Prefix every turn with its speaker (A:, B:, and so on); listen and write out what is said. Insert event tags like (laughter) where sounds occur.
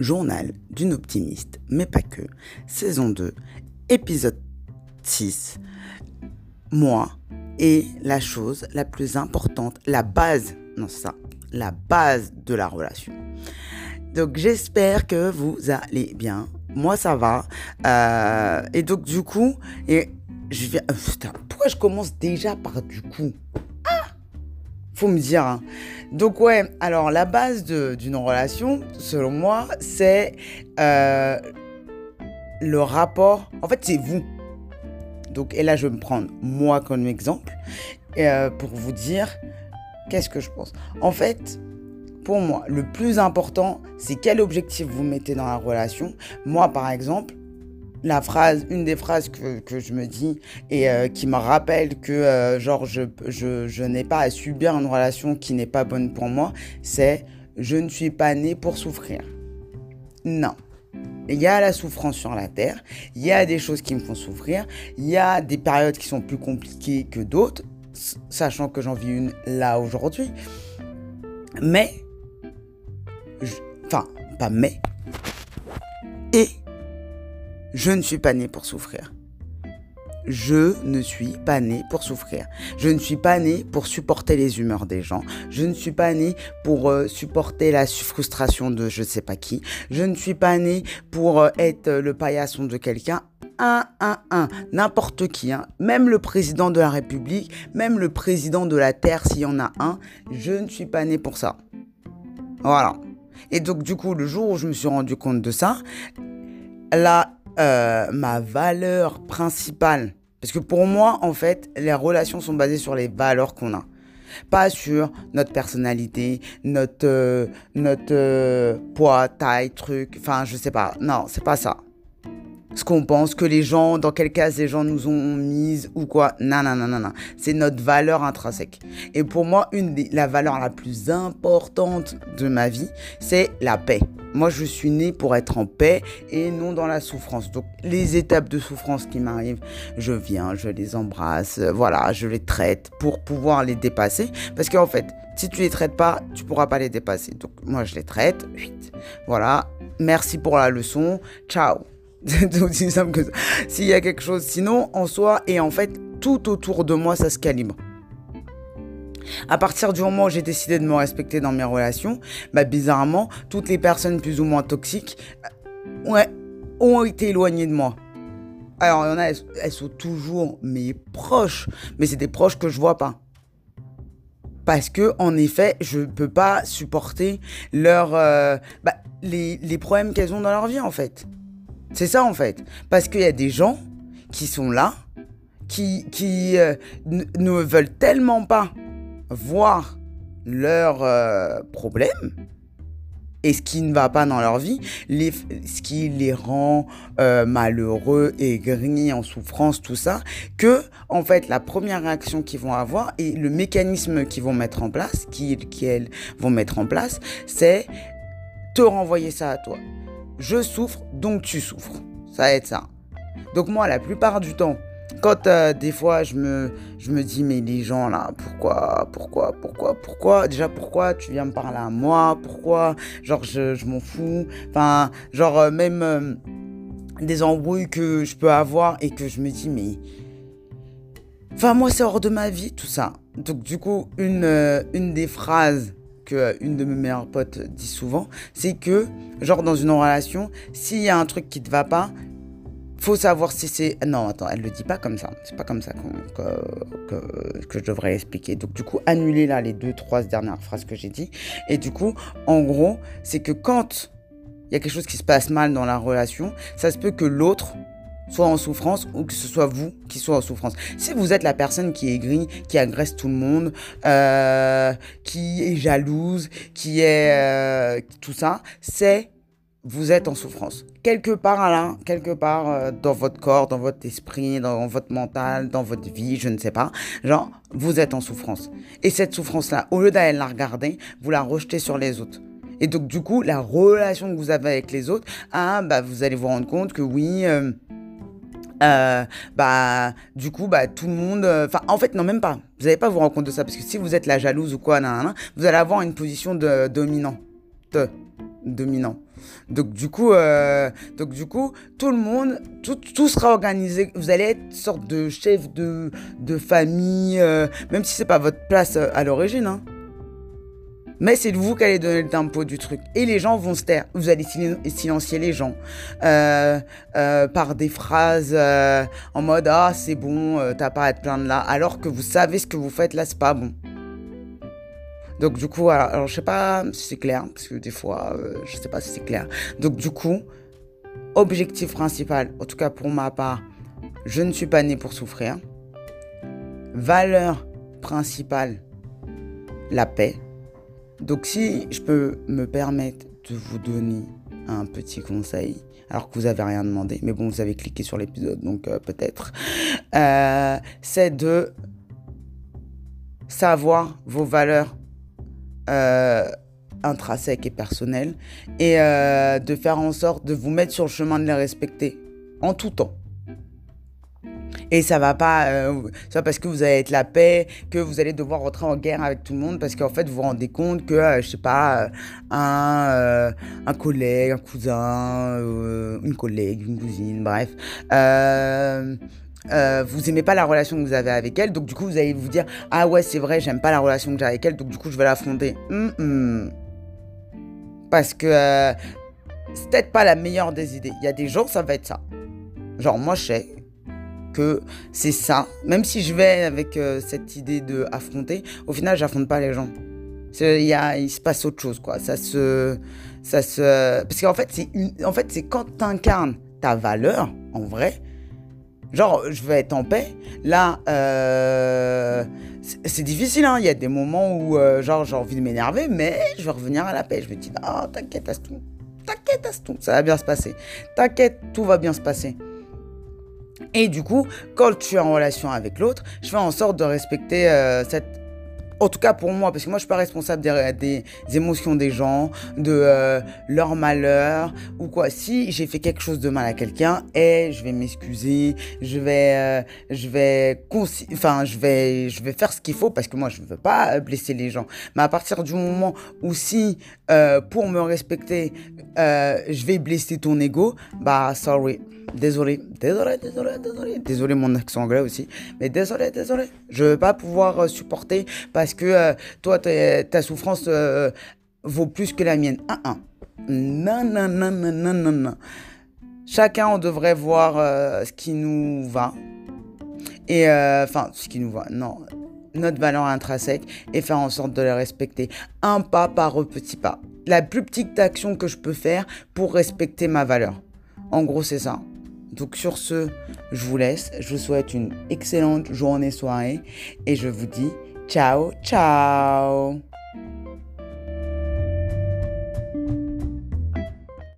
A: Journal d'une optimiste, mais pas que, saison 2, épisode 6. Moi et la chose la plus importante, la base, non ça, la base de la relation. Donc j'espère que vous allez bien. Moi ça va. Euh, et donc du coup, et je viens... euh, putain, pourquoi je commence déjà par du coup? Faut me dire. hein. Donc ouais, alors la base d'une relation, selon moi, c'est euh, le rapport. En fait, c'est vous. Donc et là, je vais me prendre moi comme exemple euh, pour vous dire qu'est-ce que je pense. En fait, pour moi, le plus important, c'est quel objectif vous mettez dans la relation. Moi, par exemple, la phrase, une des phrases que, que je me dis et euh, qui me rappelle que euh, genre je, je, je n'ai pas à subir une relation qui n'est pas bonne pour moi, c'est je ne suis pas né pour souffrir. Non. Il y a la souffrance sur la terre, il y a des choses qui me font souffrir, il y a des périodes qui sont plus compliquées que d'autres, sachant que j'en vis une là aujourd'hui. Mais, enfin, pas mais, et je ne suis pas né pour souffrir. Je ne suis pas né pour souffrir. Je ne suis pas né pour supporter les humeurs des gens. Je ne suis pas né pour euh, supporter la frustration de je sais pas qui. Je ne suis pas né pour euh, être euh, le paillasson de quelqu'un. Un, un, un. N'importe qui. hein. Même le président de la République, même le président de la Terre, s'il y en a un. Je ne suis pas né pour ça. Voilà. Et donc, du coup, le jour où je me suis rendu compte de ça, la, euh, ma valeur principale, parce que pour moi, en fait, les relations sont basées sur les valeurs qu'on a. Pas sur notre personnalité, notre, euh, euh, poids, taille, truc, enfin, je sais pas. Non, c'est pas ça. Ce qu'on pense, que les gens, dans quelle case les gens nous ont mise ou quoi. Non, non, non, non, non. C'est notre valeur intrinsèque. Et pour moi, une la valeur la plus importante de ma vie, c'est la paix. Moi, je suis né pour être en paix et non dans la souffrance. Donc, les étapes de souffrance qui m'arrivent, je viens, je les embrasse, euh, voilà, je les traite pour pouvoir les dépasser. Parce qu'en fait, si tu les traites pas, tu pourras pas les dépasser. Donc, moi, je les traite. Voilà. Merci pour la leçon. Ciao. (laughs) C'est aussi simple que. S'il y a quelque chose, sinon, en soi, et en fait, tout autour de moi, ça se calibre. À partir du moment où j'ai décidé de me respecter dans mes relations, bah bizarrement, toutes les personnes plus ou moins toxiques, euh, ouais, ont été éloignées de moi. Alors, il y en a, elles, sont toujours mes proches, mais c'est des proches que je vois pas. Parce que, en effet, je peux pas supporter leur, euh, bah, les, les problèmes qu'elles ont dans leur vie, en fait. C'est ça, en fait. Parce qu'il y a des gens qui sont là, qui, qui euh, ne- ne veulent tellement pas voir leurs euh, problèmes et ce qui ne va pas dans leur vie, ce qui les rend euh, malheureux, aigris, en souffrance, tout ça, que en fait la première réaction qu'ils vont avoir et le mécanisme qu'ils vont mettre en place, qu'ils vont mettre en place, c'est te renvoyer ça à toi. Je souffre, donc tu souffres. Ça va être ça. Donc moi, la plupart du temps, quand euh, des fois je me, je me dis mais les gens là, pourquoi, pourquoi, pourquoi, pourquoi, déjà pourquoi tu viens me parler à moi, pourquoi, genre je, je m'en fous, enfin genre euh, même euh, des embrouilles que je peux avoir et que je me dis mais, enfin moi c'est hors de ma vie tout ça. Donc du coup une, une des phrases que une de mes meilleures potes dit souvent, c'est que genre dans une relation, s'il y a un truc qui te va pas, faut savoir si c'est. Non, attends, elle le dit pas comme ça. C'est pas comme ça que, que, que je devrais expliquer. Donc, du coup, annuler là les deux, trois dernières phrases que j'ai dit. Et du coup, en gros, c'est que quand il y a quelque chose qui se passe mal dans la relation, ça se peut que l'autre soit en souffrance ou que ce soit vous qui soit en souffrance. Si vous êtes la personne qui est aigrie, qui agresse tout le monde, euh, qui est jalouse, qui est euh, tout ça, c'est vous êtes en souffrance. Quelque part là, quelque part euh, dans votre corps, dans votre esprit, dans votre mental, dans votre vie, je ne sais pas. Genre, vous êtes en souffrance. Et cette souffrance-là, au lieu d'aller la regarder, vous la rejetez sur les autres. Et donc, du coup, la relation que vous avez avec les autres, ah, bah, vous allez vous rendre compte que oui, euh, euh, bah, du coup, bah, tout le monde. Enfin, en fait, non, même pas. Vous n'allez pas vous rendre compte de ça. Parce que si vous êtes la jalouse ou quoi, nanana, vous allez avoir une position de dominant. De, dominant. Donc du coup, euh, donc du coup, tout le monde, tout, sera organisé. Vous allez être sorte de chef de, de famille, euh, même si c'est pas votre place euh, à l'origine. Hein. Mais c'est vous qui allez donner le tempo du truc. Et les gens vont se taire. Vous allez silencier les gens par des phrases en mode Ah, c'est bon, t'as pas à te plaindre là. Alors que vous savez ce que vous faites là, c'est pas bon. Donc du coup, alors, je sais pas si c'est clair, parce que des fois, je sais pas si c'est clair. Donc du coup, objectif principal, en tout cas pour ma part, je ne suis pas né pour souffrir. Valeur principale, la paix. Donc si je peux me permettre de vous donner un petit conseil, alors que vous n'avez rien demandé, mais bon, vous avez cliqué sur l'épisode, donc euh, peut-être, euh, c'est de savoir vos valeurs euh, intrinsèques et personnelles et de faire en sorte de vous mettre sur le chemin de les respecter en tout temps. Et ça va pas, euh, ça parce que vous allez être la paix, que vous allez devoir rentrer en guerre avec tout le monde, parce qu'en fait, vous vous rendez compte que, euh, je sais pas, euh, un, euh, un collègue, un cousin, une collègue, une cousine, bref, vous aimez pas la relation que vous avez avec elle, donc du coup, vous allez vous dire, ah ouais, c'est vrai, j'aime pas la relation que j'ai avec elle, donc du coup, je vais l'affronter. Parce que c'est peut-être pas la meilleure des idées. Il y a des gens, ça va être ça. Genre, moi, je sais, que c'est ça. Même si je vais avec euh, cette idée de affronter, au final, j'affronte pas les gens. Y a, il se passe autre chose, quoi. Ça se. Ça se... Parce qu'en fait, c'est en fait, c'est quand tu incarnes ta valeur, en vrai. Genre, je veux être en paix. Là, euh, c'est difficile, hein. Il y a des moments où, euh, genre, j'ai envie de m'énerver, mais je vais revenir à la paix. Je me dis, ah, t'inquiète, tout T'inquiète, tout Ça va bien se passer. T'inquiète, tout va bien se passer. Et du coup, quand tu es en relation avec l'autre, je fais en sorte de respecter euh, cette en tout cas pour moi, parce que moi je suis pas responsable des, émotions des gens, de euh, leur malheur ou quoi. Si j'ai fait quelque chose de mal à quelqu'un, et je vais m'excuser, je vais, euh, je vais, enfin je vais, je vais faire ce qu'il faut parce que moi je ne veux pas blesser les gens. Mais à partir du moment où si pour me respecter, je vais blesser ton ego, bah sorry. Désolé, désolé, désolé, désolé. Désolé mon accent anglais aussi. Mais désolé, désolé. Je ne vais pas pouvoir euh, supporter parce que euh, toi, ta souffrance euh, vaut plus que la mienne. Un, un. Non, non, non, non, non, non. Chacun, on devrait voir ce qui nous va. Et enfin, ce qui nous va. Non, notre valeur intrinsèque et faire en sorte de la respecter. Un pas par petit pas. La plus petite action que je peux faire pour respecter ma valeur. En gros, c'est ça. Donc sur ce, je vous laisse. Je vous souhaite une excellente journée, soirée. Et je vous dis ciao, ciao